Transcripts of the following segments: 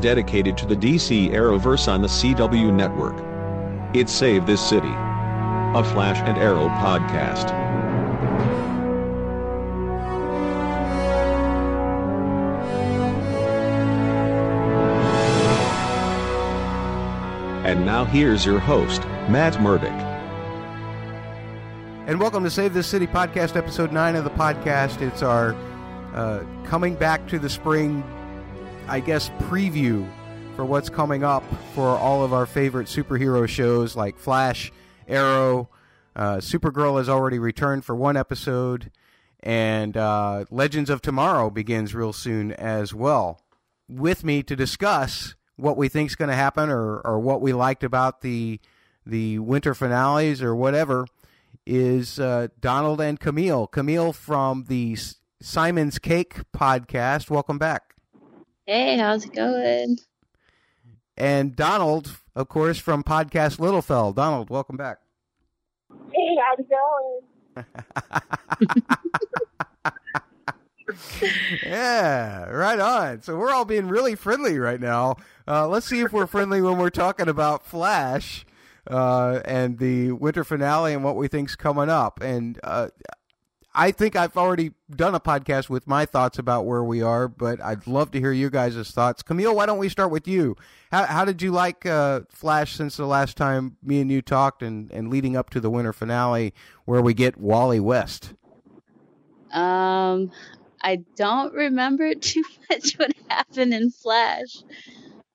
dedicated to the DC Arrowverse on the CW network. It's Save This City, a Flash and Arrow podcast. And now here's your host, Matt Murdock. And welcome to Save This City podcast, episode 9 of the podcast. It's our uh, coming back to the spring, I guess, preview for what's coming up for all of our favorite superhero shows like Flash, Arrow, uh, Supergirl has already returned for one episode, and uh, Legends of Tomorrow begins real soon as well. With me to discuss what we think is going to happen or, or what we liked about the the winter finales or whatever is uh, Donald and Camille. Camille from the Simon's Cake podcast. Welcome back. Hey, how's it going? And Donald, of course, from podcast Littlefell. Donald, welcome back. Hey, how's it going? yeah, right on. So we're all being really friendly right now. Uh, let's see if we're friendly when we're talking about Flash uh, and the winter finale and what we think's coming up. And uh, I think I've already done a podcast with my thoughts about where we are, but I'd love to hear you guys' thoughts. Camille, why don't we start with you? How, how did you like uh, Flash since the last time me and you talked, and, and leading up to the winter finale where we get Wally West? Um, I don't remember too much what happened in Flash.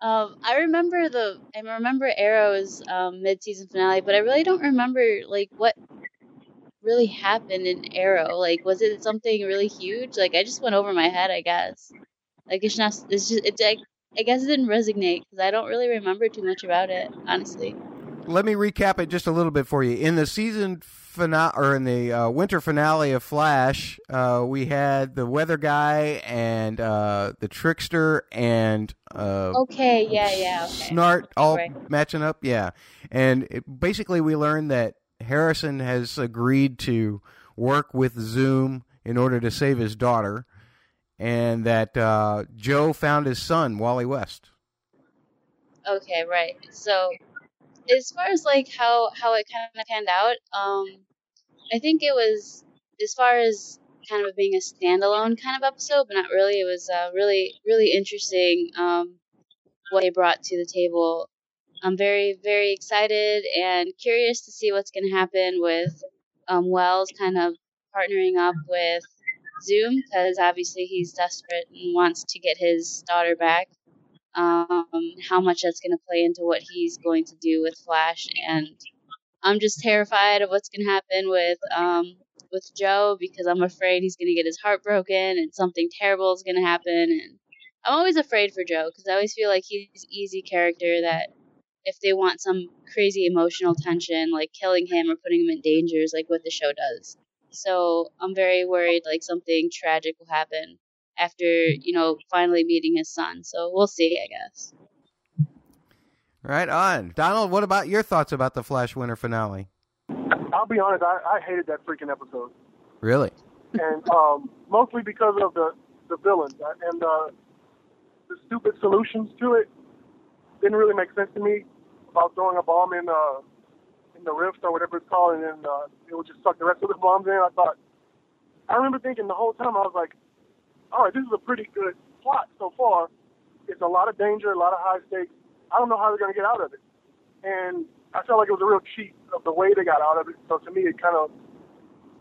Um, I remember the I remember Arrow's um, mid-season finale, but I really don't remember like what really happened in Arrow. Like, was it something really huge? Like, I just went over my head, I guess. Like, it's not. It's just. It's like. I guess it didn't resonate because I don't really remember too much about it, honestly. Let me recap it just a little bit for you. In the season finale or in the uh, winter finale of Flash, uh, we had the weather guy and uh, the trickster and uh, okay, yeah, yeah, okay. Snart all right. matching up, yeah. And it, basically, we learned that Harrison has agreed to work with Zoom in order to save his daughter, and that uh, Joe found his son Wally West. Okay, right. So as far as like how how it kind of panned out, um, I think it was as far as kind of being a standalone kind of episode, but not really. It was uh, really really interesting um, what they brought to the table. I'm very very excited and curious to see what's going to happen with um, Wells kind of partnering up with Zoom because obviously he's desperate and wants to get his daughter back. Um, how much that's going to play into what he's going to do with Flash, and I'm just terrified of what's going to happen with um, with Joe because I'm afraid he's going to get his heart broken and something terrible is going to happen, and I'm always afraid for Joe because I always feel like he's easy character that if they want some crazy emotional tension, like killing him or putting him in danger, is like what the show does. So I'm very worried like something tragic will happen after you know finally meeting his son. So we'll see, I guess. Right on, Donald. What about your thoughts about the Flash winter finale? I'll be honest, I, I hated that freaking episode, Really? and um, mostly because of the the villains and uh, the stupid solutions to it didn't really make sense to me about throwing a bomb in uh, in the rift or whatever it's called, and then uh, it would just suck the rest of the bombs in. I thought, I remember thinking the whole time I was like, all right, this is a pretty good plot so far. It's a lot of danger, a lot of high stakes. I don't know how they're going to get out of it. And I felt like it was a real cheat of the way they got out of it. So to me, it kind of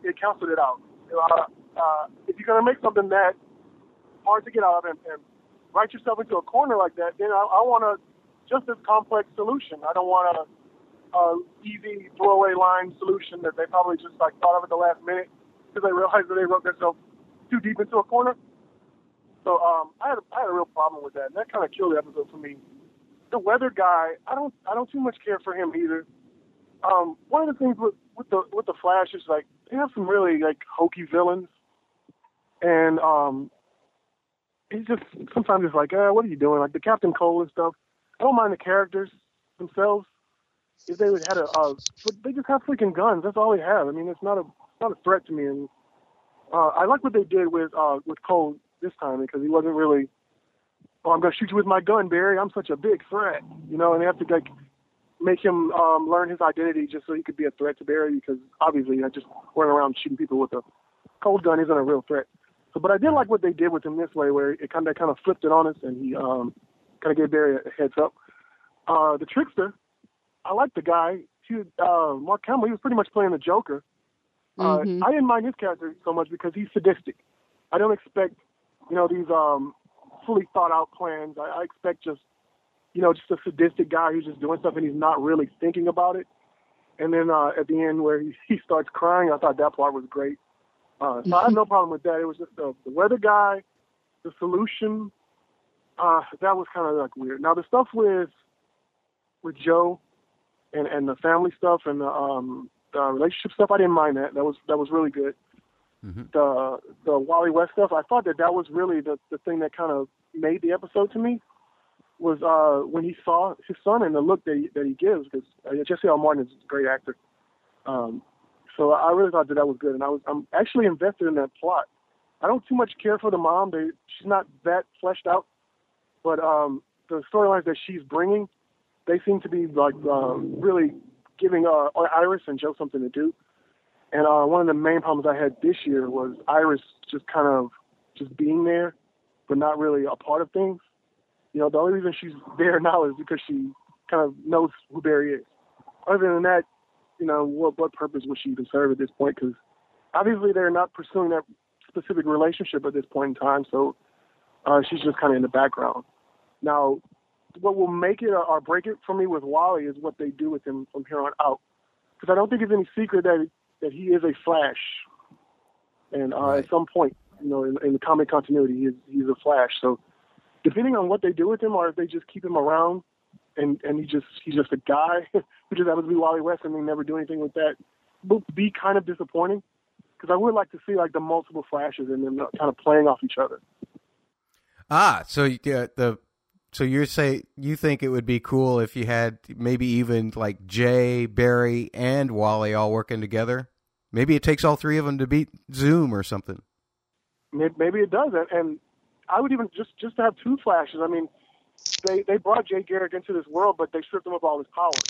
it canceled it out. Uh, uh, if you're going to make something that hard to get out of and, and write yourself into a corner like that, then I, I want a just as complex solution. I don't want a, a easy throwaway line solution that they probably just like thought of at the last minute because they realized that they wrote themselves too deep into a corner. So um, I had a, I had a real problem with that, and that kind of killed the episode for me. The weather guy, I don't I don't too much care for him either. Um, one of the things with with the with the Flash is like they have some really like hokey villains, and um, it's just sometimes it's like, uh, what are you doing? Like the Captain Cold and stuff. I don't mind the characters themselves. If they would had a, uh, but they just have freaking guns. That's all they have. I mean, it's not a not a threat to me. And uh, I like what they did with uh, with Cold this time because he wasn't really oh, I'm gonna shoot you with my gun, Barry. I'm such a big threat, you know, and they have to like make him um, learn his identity just so he could be a threat to Barry because obviously you know, just running around shooting people with a cold gun isn't a real threat. So, but I did like what they did with him this way, where it kind of kind of flipped it on us, and he um, kind of gave Barry a heads up. Uh, the trickster, I like the guy. He, uh, Mark Hamill, he was pretty much playing the Joker. Uh, Mhm. I didn't mind his character so much because he's sadistic. I don't expect, you know, these um, fully thought out plans. I, I expect just, you know, just a sadistic guy who's just doing stuff and he's not really thinking about it. And then uh, at the end where he, he starts crying, I thought that part was great. Uh, so I have no problem with that. It was just the, the weather guy, the solution. Uh, that was kind of like weird. Now the stuff with with Joe and and the family stuff and the um the relationship stuff, I didn't mind that. That was that was really good. Mhm. The the Wally West stuff, I thought that that was really the the thing that kind of made the episode to me was uh when he saw his son and the look that he, that he gives because uh, Jesse L. Martin is a great actor. Um, so I really thought that that was good, and I was I'm actually invested in that plot. I don't too much care for the mom; they, she's not that fleshed out, but um, the storylines that she's bringing, they seem to be like um, really giving uh, Iris and Joe something to do. And uh, one of the main problems I had this year was Iris just kind of just being there, but not really a part of things. You know, the only reason she's there now is because she kind of knows who Barry is. Other than that, you know, what what purpose would she even serve at this point? Because obviously they're not pursuing that specific relationship at this point in time, so uh, she's just kind of in the background. Now, what will make it or break it for me with Wally is what they do with him from here on out. Because I don't think it's any secret that that he is a Flash, and uh, Right. at some point, you know, in, in the comic continuity, he's he's a Flash. So, depending on what they do with him, or if they just keep him around, and and he just he's just a guy who just happens to be Wally West, and they never do anything with that, would be kind of disappointing. Because I would like to see like the multiple Flashes and them kind of playing off each other. Ah, so you get the so you're say you think it would be cool if you had maybe even like Jay, Barry, and Wally all working together. Maybe it takes all three of them to beat Zoom or something. Maybe it does, and, I would even just just to have two flashes. I mean, they they brought Jay Garrick into this world, but they stripped him of all his powers.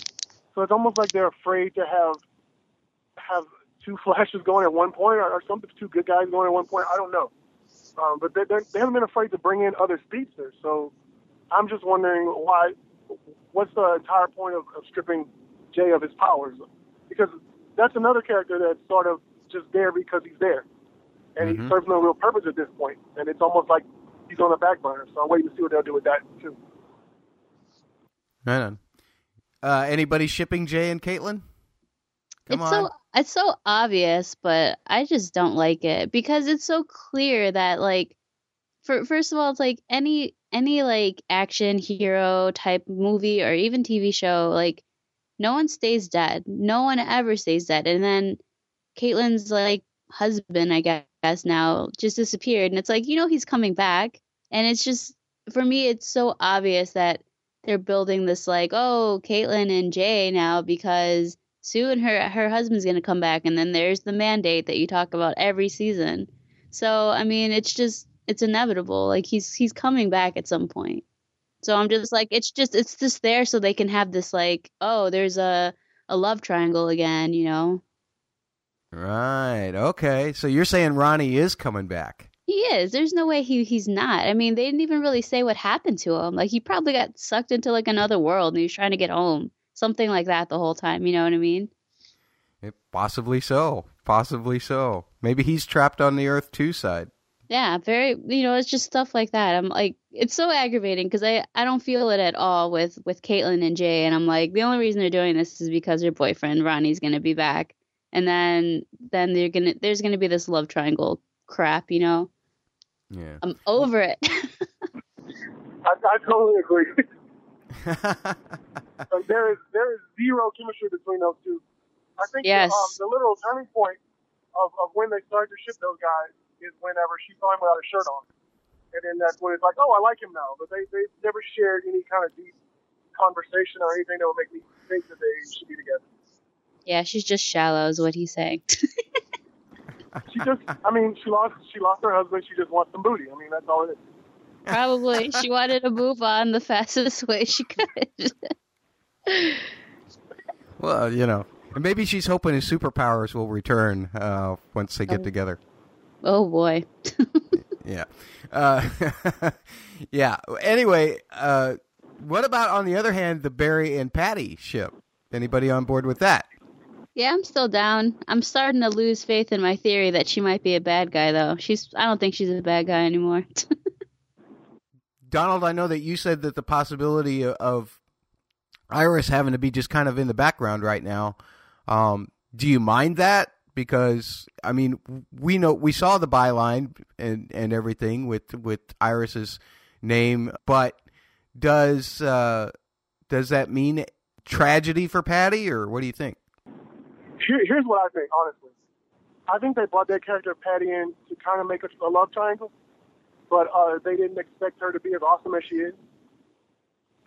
So it's almost like they're afraid to have have two flashes going at one point, or, or some two good guys going at one point. I don't know, um, but they they're, haven't been afraid to bring in other speedsters. So I'm just wondering why. What's the entire point of, of stripping Jay of his powers? Because that's another character that's sort of just there because he's there and he Mhm. serves no real purpose at this point. And it's almost like he's on the back burner. So I'm waiting to see what they'll do with that too. Right on. Uh, anybody shipping Jay and Caitlin? Come it's on. so it's so obvious, but I just don't like it because it's so clear that like for first of all, it's like any any like action hero type movie or even TV show, like no one stays dead. No one ever stays dead. And then Caitlin's like husband, I guess now just disappeared, and it's like you know he's coming back, and it's just for me, it's so obvious that they're building this like oh Caitlin and Jay now because Sue and her her husband's gonna come back, and then there's the mandate that you talk about every season. So I mean, it's just it's inevitable. Like he's he's coming back at some point. So I'm just like it's just it's just there so they can have this like oh there's a a love triangle again, you know. Right. Okay. So you're saying Ronnie is coming back. He is. There's no way he he's not. I mean, they didn't even really say what happened to him. Like he probably got sucked into like another world and he was trying to get home. Something like that the whole time, you know what I mean? It, possibly so. Possibly so. Maybe he's trapped on the Earth Two side. Yeah, very. You know, it's just stuff like that. I'm like, it's so aggravating because I I don't feel it at all with with Caitlin and Jay, and I'm like, the only reason they're doing this is because their boyfriend Ronnie's gonna be back, and then then they're gonna there's gonna be this love triangle crap, you know. Yeah. I'm over it. I, I totally agree. Like, there is there is zero chemistry between those two. I think Yes. the, um, the literal turning point of, of when they started to ship those guys is whenever she saw him without a shirt on. And then that's when it's like, oh, I like him now. But they, they never shared any kind of deep conversation or anything that would make me think that they should be together. yeah, she's just shallow, is what he's saying. She just, I mean, she lost she lost her husband. She just wants some booty. I mean, that's all it is. Probably. she wanted to move on the fastest way she could. well, you know, and maybe she's hoping his superpowers will return uh, once they get Oh. together. oh boy. Yeah. Uh, yeah. Anyway, uh, what about on the other hand the Barry and Patty ship? Anybody on board with that? Yeah, I'm still down. I'm starting to lose faith in my theory that she might be a bad guy though. She's I don't think she's a bad guy anymore. Donald, I know that you said that the possibility of Iris having to be just kind of in the background right now. Um, do you mind that? Because I mean, we know we saw the byline and and everything with with Iris's name, but does uh, does that mean tragedy for Patty, or what do you think? Here, here's what I think, honestly. I think they brought that character Patty in to kind of make a, a love triangle, but uh, they didn't expect her to be as awesome as she is.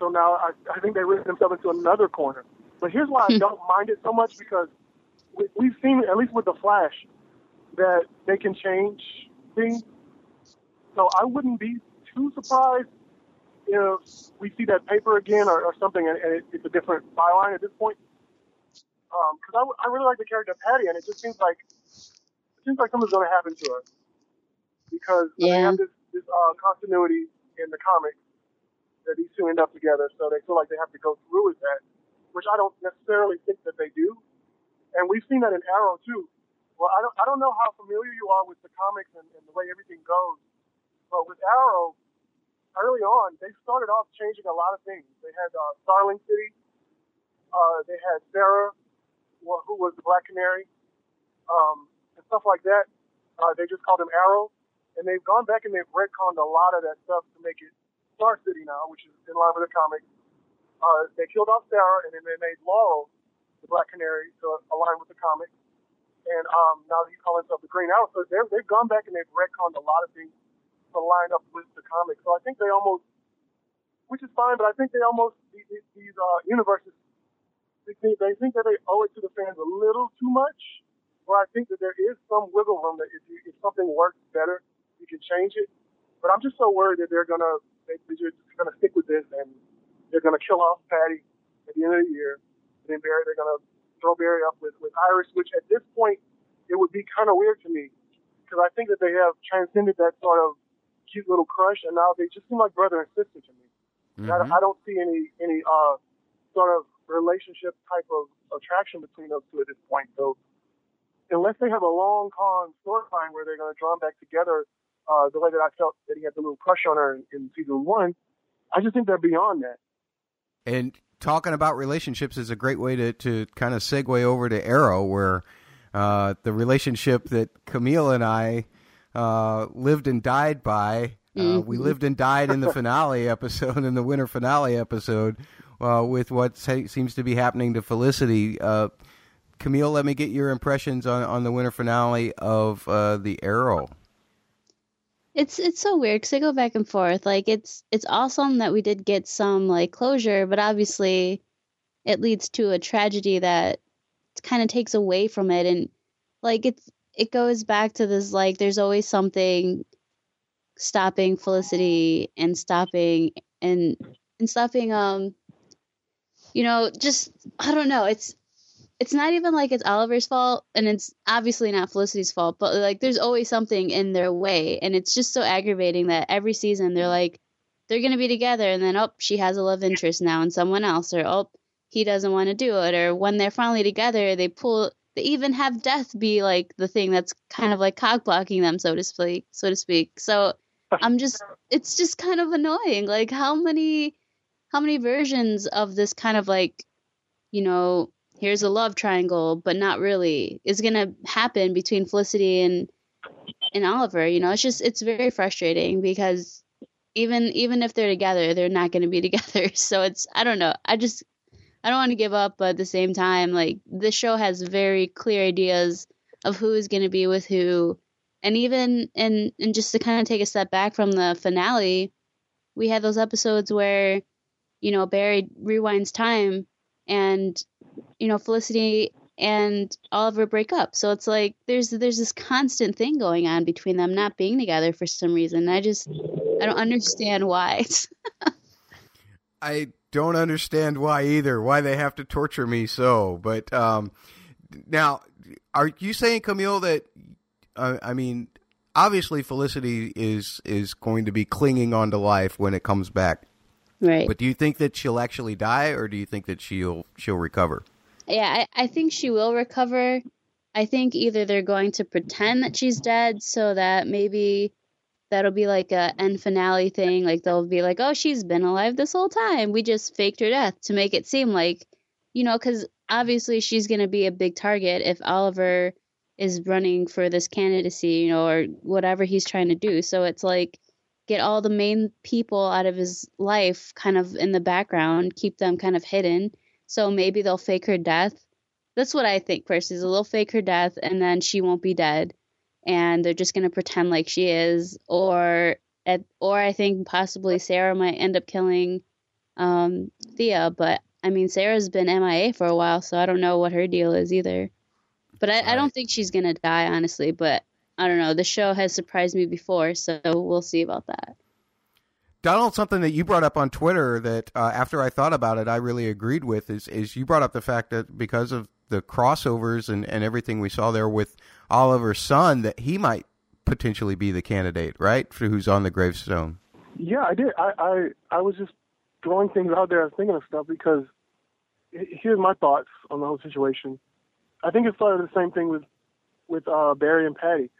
So now I, I think they written themselves into another corner. But here's why I don't mind it so much because we, we've seen, at least with the Flash, that they can change things. So I wouldn't be too surprised if we see that paper again or, or something, and, and it, it's a different byline at this point because I, w- I really like the character Patty, and it just seems like it seems like something's going to happen to her because they have this, this uh, continuity in the comics that these two end up together, so they feel like they have to go through with that, which I don't necessarily think that they do. And we've seen that in Arrow too. Well, I don't I don't know how familiar you are with the comics and, and the way everything goes, but with Arrow, early on they started off changing a lot of things. They had uh, Starling City, uh, they had Sarah, who was the Black Canary, um, and stuff like that. Uh, they just called him Arrow, and they've gone back and they've retconned a lot of that stuff to make it Star City now, which is in line with the comics. Uh, they killed off Sarah, and then they made Laurel the Black Canary to align with the comics. And um, now he's calling himself the Green Arrow. So they've gone back and they've retconned a lot of things to line up with the comics. So I think they almost, which is fine, but I think they almost these, these- uh, universes they think, they think that they owe it to the fans a little too much. Where I think that there is some wiggle room that if, you, if something works better, you can change it. But I'm just so worried that they're gonna they, they're just gonna stick with this and they're gonna kill off Patty at the end of the year, and then Barry they're gonna throw Barry up with with Iris, which at this point it would be kind of weird to me because I think that they have transcended that sort of cute little crush, and now they just seem like brother and sister to me. And I, I don't see any any uh sort of relationship type of attraction between those two at this point. So unless they have a long con storyline where they're going to draw them back together, uh, the way that I felt that he had the little crush on her in, in season one, I just think they're beyond that. And talking about relationships is a great way to, to kind of segue over to Arrow, where uh, the relationship that Camille and I uh, lived and died by. Uh, we lived and died in the finale episode, in the winter finale episode, uh, with what se- seems to be happening to Felicity. Uh, Camille, let me get your impressions on, on the winter finale of uh, the Arrow. It's it's so weird because I go back and forth. Like it's it's awesome that we did get some like closure, but obviously it leads to a tragedy that kind of takes away from it, and like it's it goes back to this like there's always something stopping Felicity and stopping and and stopping um you know just I don't know it's it's not even like it's Oliver's fault and it's obviously not Felicity's fault, but like there's always something in their way and it's just so aggravating that every season they're like they're going to be together and then oh she has a love interest now in someone else or oh he doesn't want to do it or when they're finally together they pull they even have death be like the thing that's kind of like cock blocking them so to speak so to speak. So I'm just it's just kind of annoying like how many how many versions of this kind of like you know here's a love triangle, but not really, is gonna happen between Felicity and and Oliver. You know, it's just it's very frustrating because even even if they're together, they're not gonna be together. So it's I don't know. I just I don't want to give up, but at the same time, like the show has very clear ideas of who is gonna be with who, and even and and just to kind of take a step back from the finale, we had those episodes where you know Barry rewinds time and you know, Felicity and Oliver break up. So it's like there's there's this constant thing going on between them not being together for some reason. I just I don't understand why. I don't understand why either. Why they have to torture me so. But um, now, are you saying, Camille, that uh, I mean, obviously Felicity is is going to be clinging on to life when it comes back. Right. But do you think that she'll actually die, or do you think that she'll she'll recover? Yeah, I, I think she will recover. I think either they're going to pretend that she's dead so that maybe that'll be like a end finale thing. Like they'll be like, oh, she's been alive this whole time. We just faked her death to make it seem like, you know, because obviously she's going to be a big target if Oliver is running for this candidacy, you know, or whatever he's trying to do. So it's like get all the main people out of his life kind of in the background, keep them kind of hidden. So maybe they'll fake her death. That's what I think first Is they'll fake her death and then she won't be dead and they're just going to pretend like she is or at, or I think possibly Sarah might end up killing um, Thea, but I mean Sarah's been MIA for a while, so I don't know what her deal is either. But I. I don't think she's gonna die, honestly. But I don't know. The show has surprised me before, so we'll see about that. Donald, something that you brought up on Twitter that uh, after I thought about it, I really agreed with is is you brought up the fact that because of the crossovers and, and everything we saw there with Oliver's son that he might potentially be the candidate, right? For who's on the gravestone. Yeah, I did. I, I I was just throwing things out there, and thinking of stuff because here's my thoughts on the whole situation. I think it started the same thing with with uh, Barry and Patty.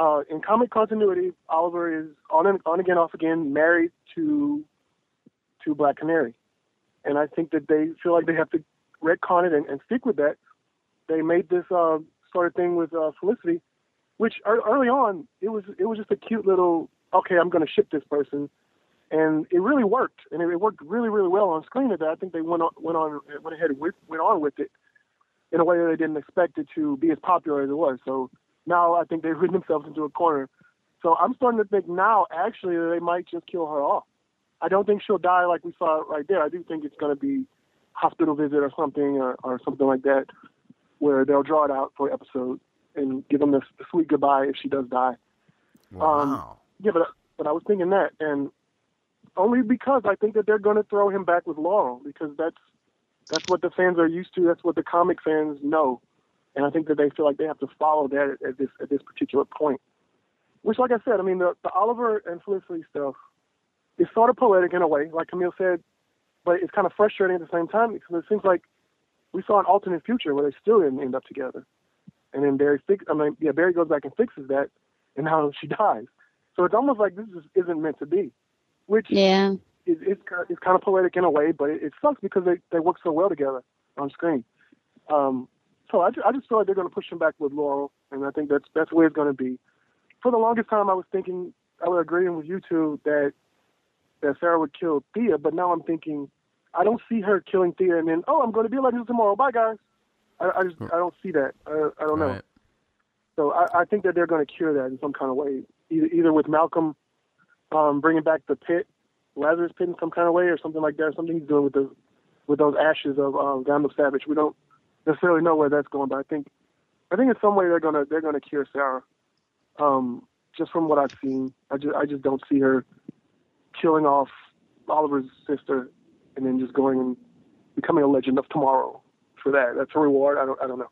Uh, in comic continuity, Oliver is on and on again, off again, married to to Black Canary, and I think that they feel like they have to retcon it and, and stick with that. They made this uh, sort of thing with uh, Felicity, which early on it was it was just a cute little okay, I'm going to ship this person, and it really worked, and it, worked really really well on screen. That I think they went on went on went ahead with went on with it in a way that they didn't expect it to be as popular as it was. So now I think they've written themselves into a corner. So I'm starting to think now actually that they might just kill her off. I don't think she'll die like we saw right there. I do think it's going to be hospital visit or something or, or something like that where they'll draw it out for an episode and give them the, the sweet goodbye if she does die. Wow. Um, yeah, but but I was thinking that, and only because I think that they're going to throw him back with Laurel because that's that's what the fans are used to. That's what the comic fans know, and I think that they feel like they have to follow that at, this at this particular point. Which, like I said, I mean the the Oliver and Felicity stuff is sort of poetic in a way, like Camille said, but it's kind of frustrating at the same time because it seems like we saw an alternate future where they still didn't end up together. And then Barry fix, I mean, yeah, Barry goes back and fixes that, and now she dies. So it's almost like this just isn't meant to be, which yeah, is it's, it's kind of poetic in a way, but it, it sucks because they they work so well together on screen. Um, so I, I just feel like they're going to push him back with Laurel, and I think that's that's where it's going to be. For the longest time, I was thinking I would agree with you two that that Sarah would kill Thea, but now I'm thinking I don't see her killing Thea and then, oh, I'm going to be a legend tomorrow. Bye, guys. I, I just I don't see that. I, I don't know. Right. So I, I think that they're going to cure that in some kind of way, either either with Malcolm um, bringing back the pit, Lazarus pit in some kind of way, or something like that. Or something he's doing with the with those ashes of um, Vandal Savage. We don't necessarily know where that's going, but I think I think in some way they're gonna they're gonna cure Sarah. Um, just from what I've seen, I just I just don't see her killing off Oliver's sister and then just going and becoming a legend of tomorrow for that. That's a reward. I don't I don't know.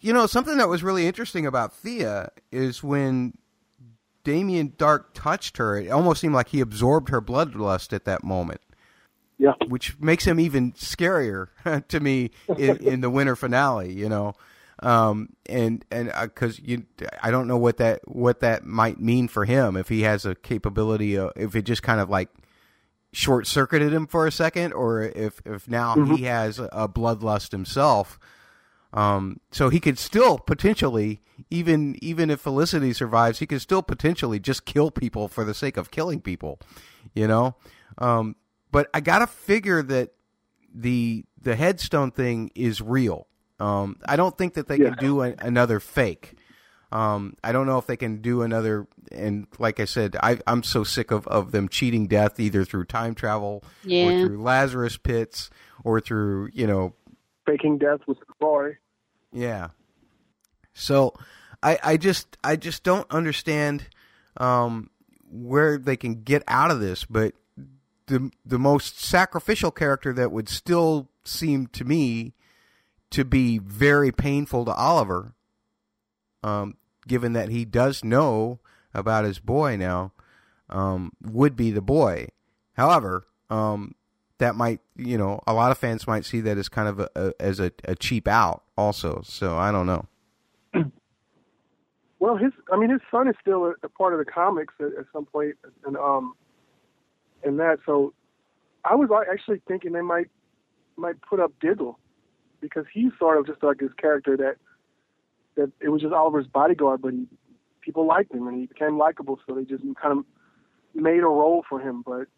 You know, something that was really interesting about Thea is when Damien Darhk touched her, it almost seemed like he absorbed her bloodlust at that moment. Yeah. Which makes him even scarier to me in, in the winter finale, you know. Um, and and because uh, you, I don't know what that what that might mean for him if he has a capability, of, if it just kind of like short circuited him for a second, or if if now mm-hmm. he has a bloodlust himself. Um, so he could still potentially, even even if Felicity survives, he could still potentially just kill people for the sake of killing people, you know. Um, but I gotta figure that the the headstone thing is real. Um, I don't think that they yeah. can do a, another fake. Um, I don't know if they can do another. And like I said, I, am so sick of, of them cheating death either through time travel yeah. or through Lazarus pits or through you know faking death with Roy. Yeah. So I I just I just don't understand um, where they can get out of this, but the the most sacrificial character that would still seem to me to be very painful to Oliver, um, given that he does know about his boy now, um, would be the boy. However, um, that might you know a lot of fans might see that as kind of a, a as a, a cheap out also. So I don't know. Well, his I mean his son is still a, a part of the comics at, at some point, and um, and that. So I was actually thinking they might might put up Diggle because he's sort of just like this character that that it was just Oliver's bodyguard, but he, people liked him and he became likable, so they just kind of made a role for him. But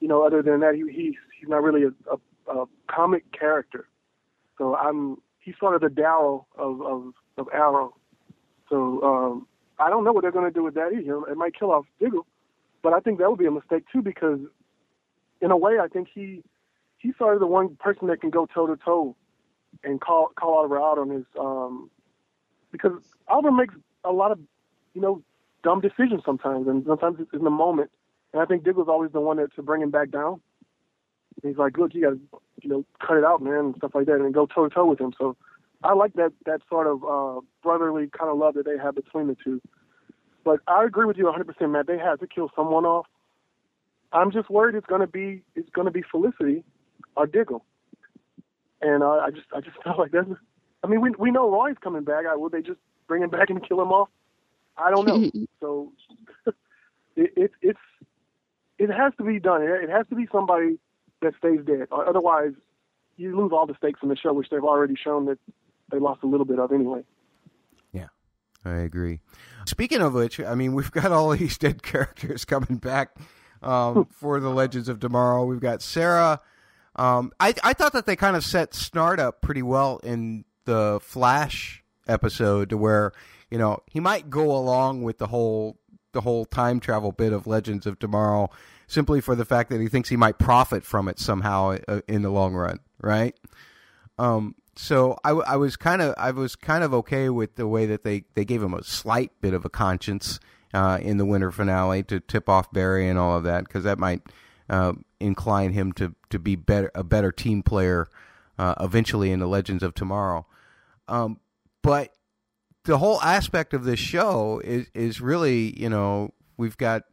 you know, other than that, he, he's he's not really a, a, a comic character. So I'm he's sort of the Darrow of of, of Arrow. So um, I don't know what they're going to do with that either. It might kill off Diggle, but I think that would be a mistake too because, in a way, I think he he's sort of the one person that can go toe to toe and call call Oliver out on his um, because Oliver makes a lot of you know dumb decisions sometimes, and sometimes it's in the moment. And I think Diggle's always the one that to bring him back down. And he's like, look, you got to you know cut it out, man, and stuff like that, and go toe to toe with him. So I like that that sort of uh, brotherly kind of love that they have between the two. But I agree with you 100%, Matt. They had to kill someone off. I'm just worried it's gonna be it's gonna be Felicity or Diggle, and uh, I just I just feel like that's. I mean, we we know Roy's coming back. I, will they just bring him back and kill him off? I don't know. so it, it it's it has to be done. It has to be somebody that stays dead. Otherwise, you lose all the stakes in the show, which they've already shown that they lost a little bit of anyway. I agree. Speaking of which, I mean, we've got all these dead characters coming back um, for the Legends of Tomorrow. We've got Sarah. Um, I I thought that they kind of set Snart up pretty well in the Flash episode, to where you know he might go along with the whole the whole time travel bit of Legends of Tomorrow simply for the fact that he thinks he might profit from it somehow uh, in the long run, right? Um, so I, I was kind of I was kind of okay with the way that they, they gave him a slight bit of a conscience uh, in the winter finale to tip off Barry and all of that because that might uh, incline him to, to be better a better team player uh, eventually in the Legends of Tomorrow. Um, but the whole aspect of this show is is really you know we've got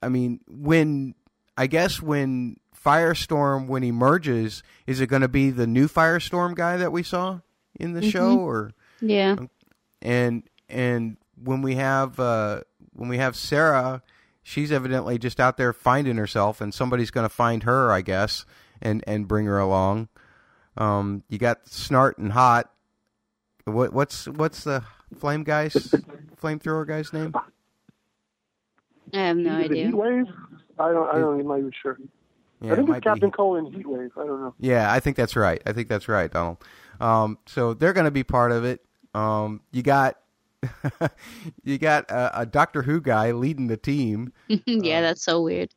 I mean when I guess when Firestorm when he merges, is it going to be the new Firestorm guy that we saw in the mm-hmm. show, or yeah? And and when we have uh, when we have Sarah, she's evidently just out there finding herself, and somebody's going to find her, I guess, and and bring her along. Um, you got Snart and Hot. What what's what's the flame guy's flamethrower guy's name? I have no idea. Heat wave? I don't. I don't. I'm not even sure. Yeah, I think it it's Captain be. Cold and Heatwave. I don't know. Yeah, I think that's right. I think that's right, Donald. Um, so they're going to be part of it. Um, you got you got a, a, Doctor Who guy leading the team. yeah, um, that's so weird.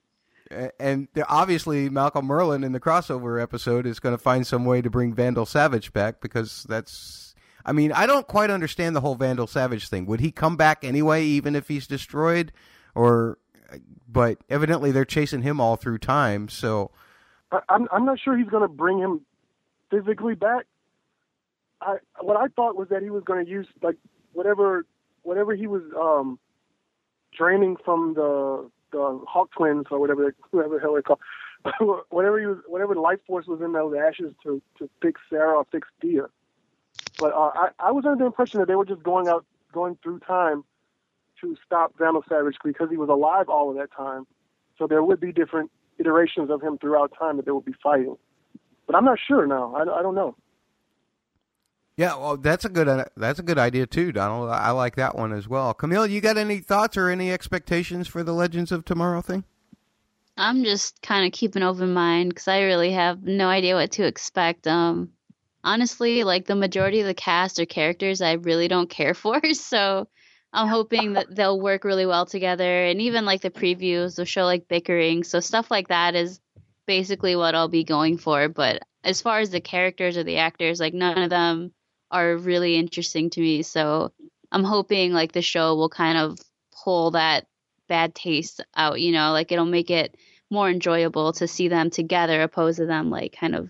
And obviously, Malcolm Merlyn in the crossover episode is going to find some way to bring Vandal Savage back because that's. I mean, I don't quite understand the whole Vandal Savage thing. Would he come back anyway, even if he's destroyed, or but evidently they're chasing him all through time. So I, I'm I'm not sure he's going to bring him physically back. I what I thought was that he was going to use like whatever whatever he was um draining from the the Hawk Twins or whatever whoever the hell they call whatever he was whatever life force was in those ashes to to fix Sarah or fix Thea. But uh, I I was under the impression that they were just going out going through time to stop Vandal Savage because he was alive all of that time. So there would be different iterations of him throughout time that they would be fighting. But I'm not sure now. I, I don't know. Yeah, well, that's a good uh, that's a good idea too, Donald. I like that one as well. Camille, you got any thoughts or any expectations for the Legends of Tomorrow thing? I'm just kind of keeping open mind because I really have no idea what to expect. Um, honestly, like the majority of the cast or characters, I really don't care for. So I'm hoping that they'll work really well together. And even like the previews, they'll show like bickering. So stuff like that is basically what I'll be going for. But as far as the characters or the actors, like none of them are really interesting to me. So I'm hoping like the show will kind of pull that bad taste out, you know, like it'll make it more enjoyable to see them together opposed to them like kind of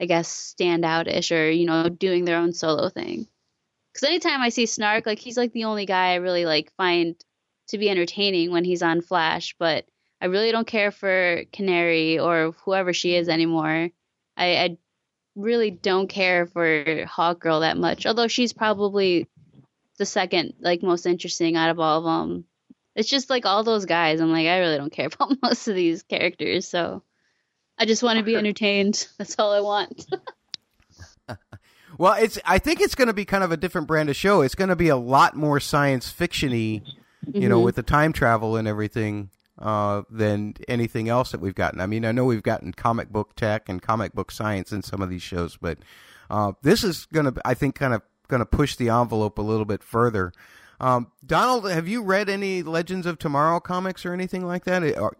I guess stand out ish or, you know, doing their own solo thing. Cause anytime I see Snart, like he's like the only guy I really like find to be entertaining when he's on Flash, but I really don't care for Canary or whoever she is anymore. I, I really don't care for Hawk Girl that much, although she's probably the second like most interesting out of all of them. It's just like all those guys. I'm like, I really don't care about most of these characters, so I just want to be entertained. That's all I want. well, it's. I think it's going to be kind of a different brand of show. It's going to be a lot more science fictiony, you mm-hmm. know, with the time travel and everything, uh, than anything else that we've gotten. I mean, I know we've gotten comic book tech and comic book science in some of these shows, but uh, this is going to, I think, kind of going to push the envelope a little bit further. Um, Donald, have you read any Legends of Tomorrow comics or anything like that? Or...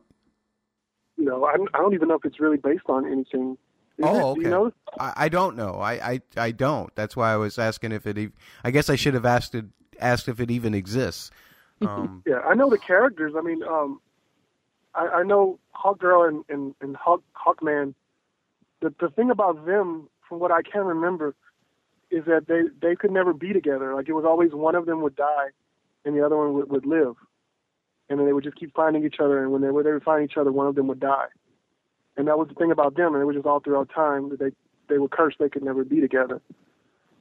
No, I, I don't even know if it's really based on anything. Is oh, okay. Do? I, I don't know. I, I, I don't. That's why I was asking if it. I guess I should have asked it, asked if it even exists. Um, yeah, I know the characters. I mean, um, I, I know Hawk Girl and and, and Hawk Hawkman. The the thing about them, from what I can remember, is that they they could never be together. Like it was always one of them would die, and the other one would, would live, and then they would just keep finding each other. And when they were they would find each other, one of them would die, and that was the thing about them. And it was just all throughout time that they they were cursed they could never be together.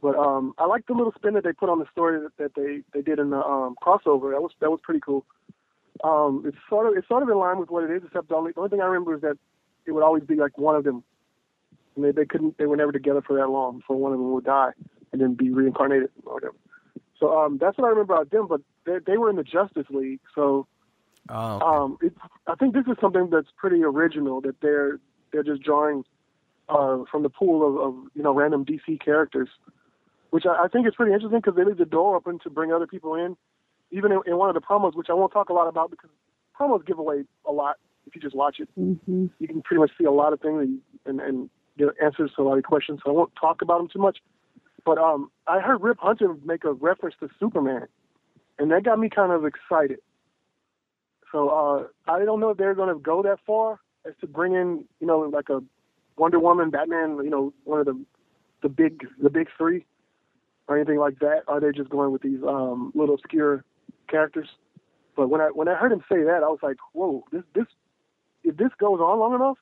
But um, I like the little spin that they put on the story that, that they they did in the um, crossover. That was that was pretty cool. Um, it's sort of it's sort of in line with what it is, except the only, the only thing I remember is that it would always be like one of them and they, they couldn't they were never together for that long before one of them would die and then be reincarnated or whatever. So um, that's what I remember about them. But they, they were in the Justice League, so oh, okay. um, it's, I think this is something that's pretty original that they're they're just drawing uh, from the pool of, of you know random DC characters, which I, I think is pretty interesting because they leave the door open to bring other people in. Even in, in one of the promos, which I won't talk a lot about because promos give away a lot if you just watch it. Mm-hmm. You can pretty much see a lot of things and, and get answers to a lot of questions, so I won't talk about them too much. But um, I heard Rip Hunter make a reference to Superman, and that got me kind of excited. So uh, I don't know if they're going to go that far as to bring in, you know, like a Wonder Woman, Batman, you know, one of the the big the big three, or anything like that. Are they just going with these um, little obscure characters? But when I when I heard him say that, I was like, whoa, this this if this goes on long enough,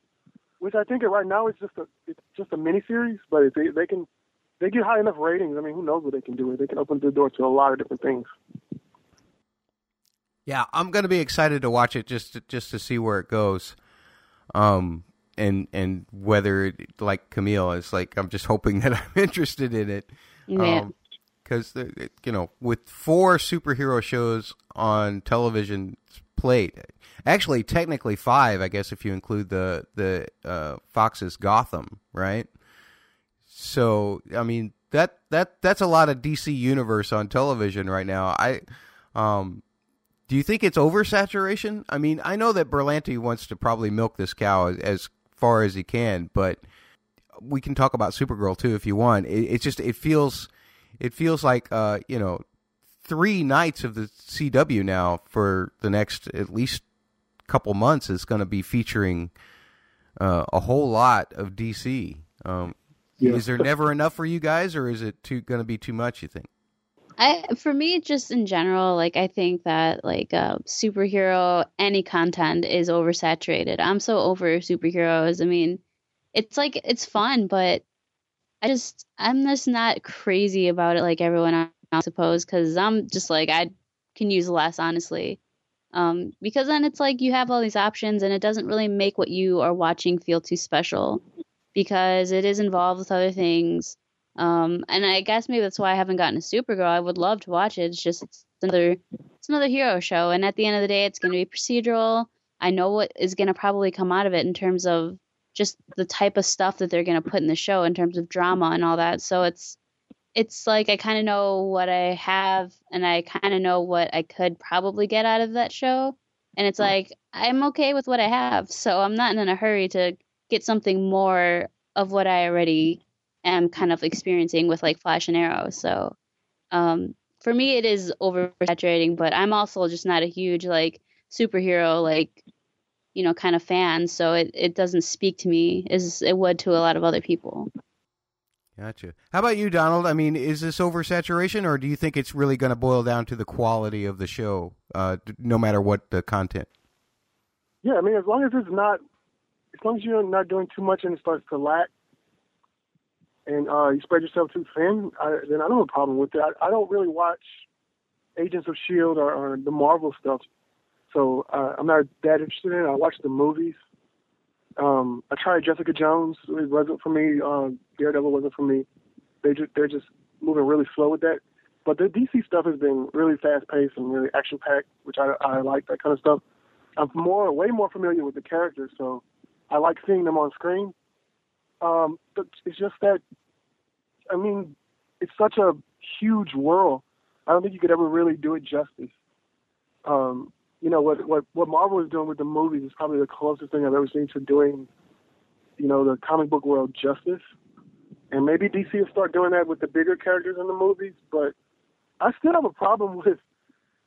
which I think right now it's just a it's just a mini series, but if they they can they get high enough ratings, I mean, who knows what they can do? They can open the door to a lot of different things. Yeah, I'm going to be excited to watch it just to, just to see where it goes. Um and and whether it, like Camille is like I'm just hoping that I'm interested in it. Yeah. Um, because you know, with four superhero shows on television plate, actually technically five, I guess, if you include the the uh, Fox's Gotham, right? So I mean that that that's a lot of DC universe on television right now. I um do you think it's oversaturation? I mean, I know that Berlanti wants to probably milk this cow as, as far as he can, but we can talk about Supergirl too if you want. It, it's just it feels it feels like uh, you know three nights of the CW now for the next at least couple months is going to be featuring uh, a whole lot of DC. Um, yeah. Is there never enough for you guys, or is it going to be too much? You think? I for me, just in general, like I think that like uh, superhero any content is oversaturated. I'm so over superheroes. I mean, it's like it's fun, but I just I'm just not crazy about it like everyone else, I suppose, because I'm just like I can use less honestly. Um, because then it's like you have all these options and it doesn't really make what you are watching feel too special because it is involved with other things. Um, and I guess maybe that's why I haven't gotten a Supergirl. I would love to watch it. It's just it's another it's another hero show, and at the end of the day, it's going to be procedural. I know what is going to probably come out of it in terms of just the type of stuff that they're going to put in the show in terms of drama and all that. So it's it's like I kind of know what I have and I kind of know what I could probably get out of that show. And it's like I'm okay with what I have. So I'm not in a hurry to get something more of what I already am kind of experiencing with like Flash and Arrow. So um, for me, it is oversaturating, but I'm also just not a huge like superhero like you know kind of fan, so it it doesn't speak to me as it would to a lot of other people. Gotcha. How about you, Donald? I mean, is this oversaturation, or do you think it's really going to boil down to the quality of the show, uh, no matter what the content? Yeah, I mean, as long as it's not, as long as you're not doing too much and it starts to lack, and uh, you spread yourself too thin, I, then I don't have a problem with it. I, I don't really watch Agents of Shield or, or the Marvel stuff, so uh, I'm not that interested in it. I watch the movies. Um, I tried Jessica Jones. It wasn't for me. Um, Daredevil wasn't for me. They just, they're just moving really slow with that. But the DC stuff has been really fast paced and really action packed, which I, I like that kind of stuff. I'm more, way more familiar with the characters, so I like seeing them on screen. Um, but it's just that, I mean, it's such a huge world. I don't think you could ever really do it justice. Um, you know what what what Marvel is doing with the movies is probably the closest thing I've ever seen to doing, you know, the comic book world justice. And maybe DC will start doing that with the bigger characters in the movies, but I still have a problem with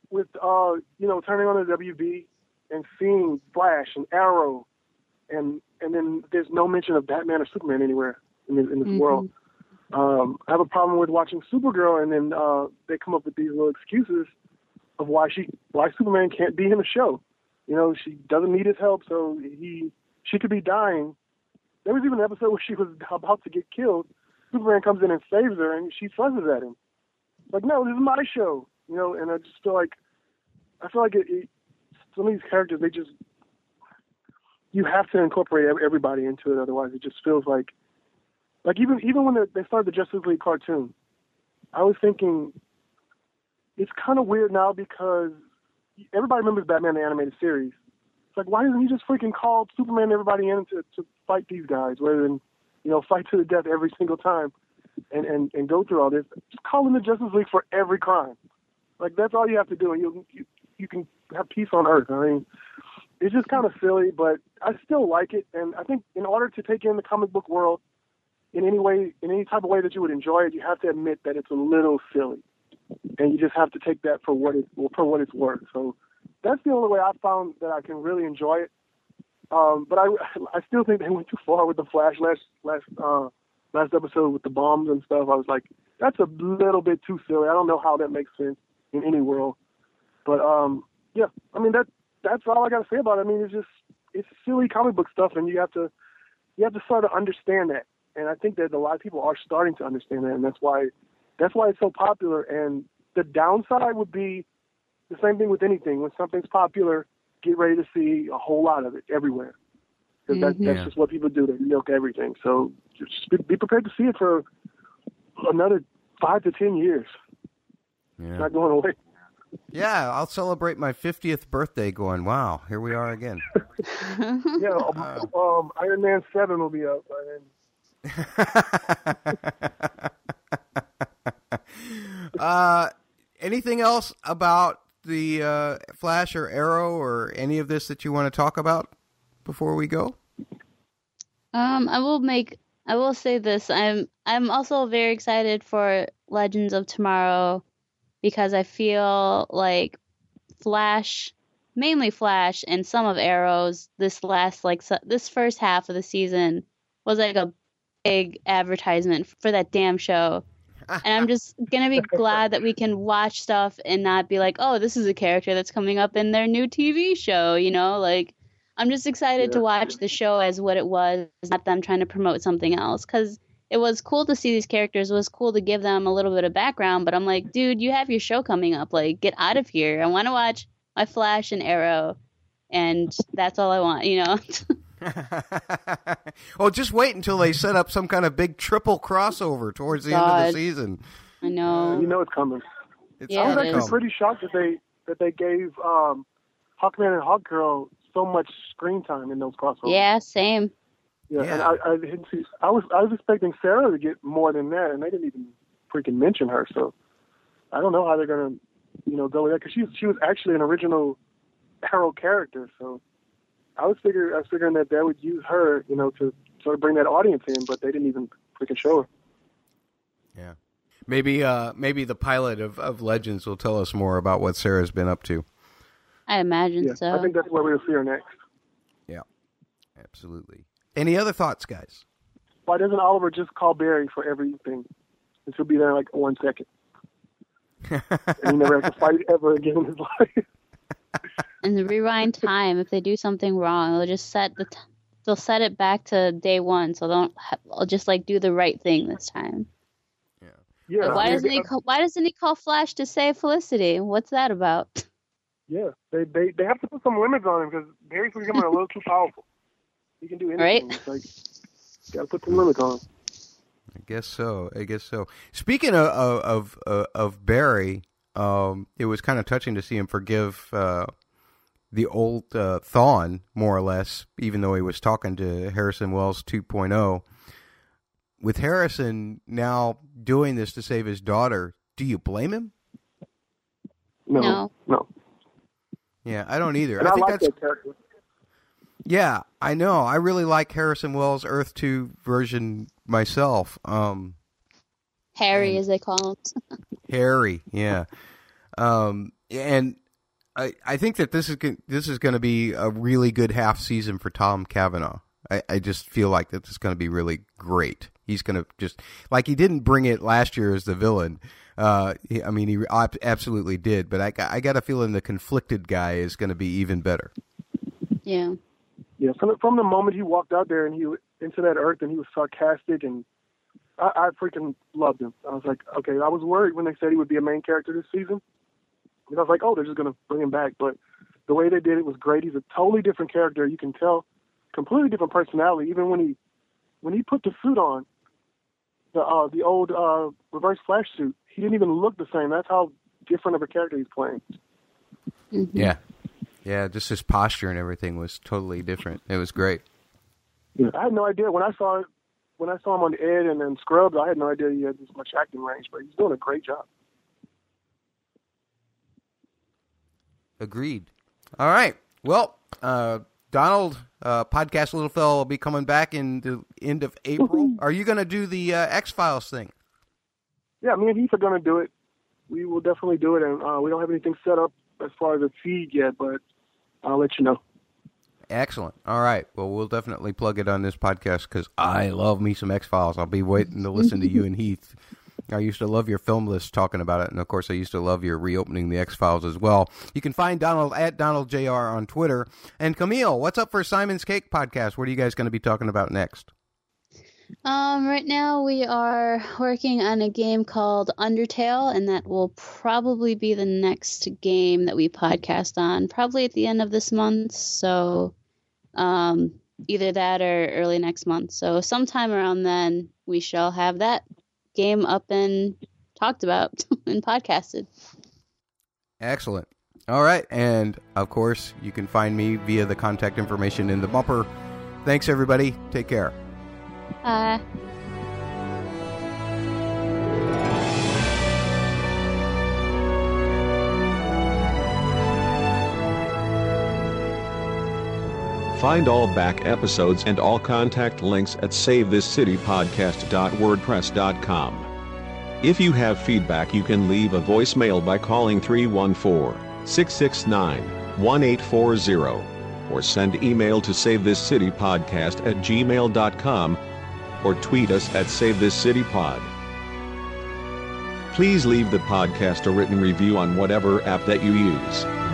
with uh, you know, turning on the WB and seeing Flash and Arrow and and then there's no mention of Batman or Superman anywhere in this, in this Mhm. world. Um, I have a problem with watching Supergirl and then uh, they come up with these little excuses of why she why Superman can't be in the show. You know, she doesn't need his help, so he she could be dying. There was even an episode where she was about to get killed. Superman comes in and saves her, and she fusses at him. Like, no, this is my show. You know, and I just feel like I feel like it, it, some of these characters they just you have to incorporate everybody into it, otherwise it just feels like like even even when they- started the Justice League cartoon, I was thinking it's kind of weird now because everybody remembers Batman the animated series. It's like why doesn't he just freaking call Superman and everybody in to, to fight these guys rather than you know fight to the death every single time and and and go through all this? Just call in the Justice League for every crime. Like that's all you have to do, and you you, you can have peace on Earth. I mean, it's just kind of silly, but I still like it, and I think in order to take in the comic book world in any way, in any type of way that you would enjoy it, you have to admit that it's a little silly, and you just have to take that for what it for what it's worth. So that's the only way I found that I can really enjoy it. Um, but I I still think they went too far with the Flash last last uh, last episode with the bombs and stuff. I was like, that's a little bit too silly. I don't know how that makes sense in any world. But um, yeah, I mean that that's all I got to say about it. I mean, it's just it's silly comic book stuff, and you have to you have to sort of understand that. And I think that a lot of people are starting to understand that, and that's why that's why it's so popular. And the downside would be the same thing with anything. When something's popular, get ready to see a whole lot of it everywhere. Because that, Mhm. that's just what people do. They milk everything. So just be, be prepared to see it for another five to ten years. It's not going away. Yeah, I'll celebrate my 50th birthday going, wow, here we are again. Yeah, um, um, Iron Man Seven will be up by then. uh, anything else about the uh, Flash or Arrow or any of this that you want to talk about before we go? Um, I will make. I will say this. I'm. I'm also very excited for Legends of Tomorrow because I feel like Flash, mainly Flash, and some of Arrows. This last like so, this first half of the season was like a big advertisement for that damn show. And I'm just gonna be glad that we can watch stuff and not be like, oh, this is a character that's coming up in their new TV show. You know, like I'm just excited to watch the show as what it was, not them trying to promote something else. Because it was cool to see these characters. It was cool to give them a little bit of background. But I'm like, dude, you have your show coming up. Like, get out of here. I want to watch my Flash and Arrow, and that's all I want. You know. oh, just wait until they set up some kind of big triple crossover towards the end of the season. I know. You know it's coming. It's Yeah, I was it actually is. pretty shocked that they that they gave um, Hawkman and Hawkgirl so much screen time in those crossovers. Yeah, same. Yeah. Yeah. And I, I didn't see. I was I was expecting Sarah to get more than that, and they didn't even freaking mention her. So I don't know how they're gonna, you know, go with that because she she was actually an original Arrow character. So I was figure I was figuring that they would use her, you know, to sort of bring that audience in, but they didn't even freaking show her. Yeah. Maybe uh maybe the pilot of, of Legends will tell us more about what Sarah's been up to. I imagine Yeah, so. I think that's where we'll see her next. Yeah. Absolutely. Any other thoughts, guys? Why doesn't Oliver just call Barry for everything? And she'll be there in like one second. and he never has to fight ever again in his life. and the rewind time, if they do something wrong, they'll just set the t- they'll set it back to day one. So don't ha- I'll just like do the right thing this time. yeah. Like, why doesn't he call, Why doesn't he call Flash to save Felicity? What's that about? Yeah, they they they have to put some limits on him because Barry's becoming a little too powerful. He can do anything. Right. It's like got to put some limits on. I guess so. I guess so. Speaking of of of, of Barry, um, it was kind of touching to see him forgive uh, the old uh, Thawne, more or less, even though he was talking to Harrison Wells 2.0. With Harrison now doing this to save his daughter, do you blame him? No, No. no. Yeah, I don't either. And I I, think like that's that character. Yeah, I know. I really like Harrison Wells' Earth Two version myself. Um, Harry, as they call him. Harry, yeah. Um, and I I think that this is this is going to be a really good half season for Tom Cavanagh. I, I just feel like that this is going to be really great. He's going to just like he didn't bring it last year as the villain. Uh, he, I mean, he ab- absolutely did, but I I got a feeling the conflicted guy is going to be even better. Yeah. Yeah, from the, from the moment he walked out there and he into that earth and he was sarcastic and I, I freaking loved him. I was like, okay, I was worried when they said he would be a main character this season. And I was like, oh, they're just gonna bring him back. But the way they did it was great. He's a totally different character. You can tell, completely different personality. Even when he when he put the suit on, the uh, the old uh, Reverse Flash suit, he didn't even look the same. That's how different of a character he's playing. Mhm. Yeah, yeah. Just his posture and everything was totally different. It was great. Yeah, I had no idea when I saw. When I saw him on the Ed and then Scrubs, I had no idea he had this much acting range, but he's doing a great job. Agreed. All right. Well, uh, Donald, uh, podcast Little Fella will be coming back in the end of April. Are you going to do the uh, X Files thing? Yeah, me and Heath are going to do it. We will definitely do it, and uh, we don't have anything set up as far as a feed yet, but I'll let you know. Excellent. All right. Well, we'll definitely plug it on this podcast because I love me some X Files. I'll be waiting to listen to you and Heath. I used to love your film list talking about it, and of course, I used to love your reopening the X Files as well. You can find Donald at Donald Jr. on Twitter. And Camille, what's up for Simon's Cake podcast? What are you guys going to be talking about next? Um, right now we are working on a game called Undertale, and that will probably be the next game that we podcast on, probably at the end of this month. So, um, either that or early next month. So, sometime around then, we shall have that game up and talked about and podcasted. Excellent. All right. And of course, you can find me via the contact information in the bumper. Thanks, everybody. Take care. Uh, Find all back episodes and all contact links at savethiscitypodcast.wordpress.com. If you have feedback, you can leave a voicemail by calling 314 669 1840 or send email to savethiscitypodcast at gmail.com or tweet us at savethiscitypod. Please leave the podcast a written review on whatever app that you use.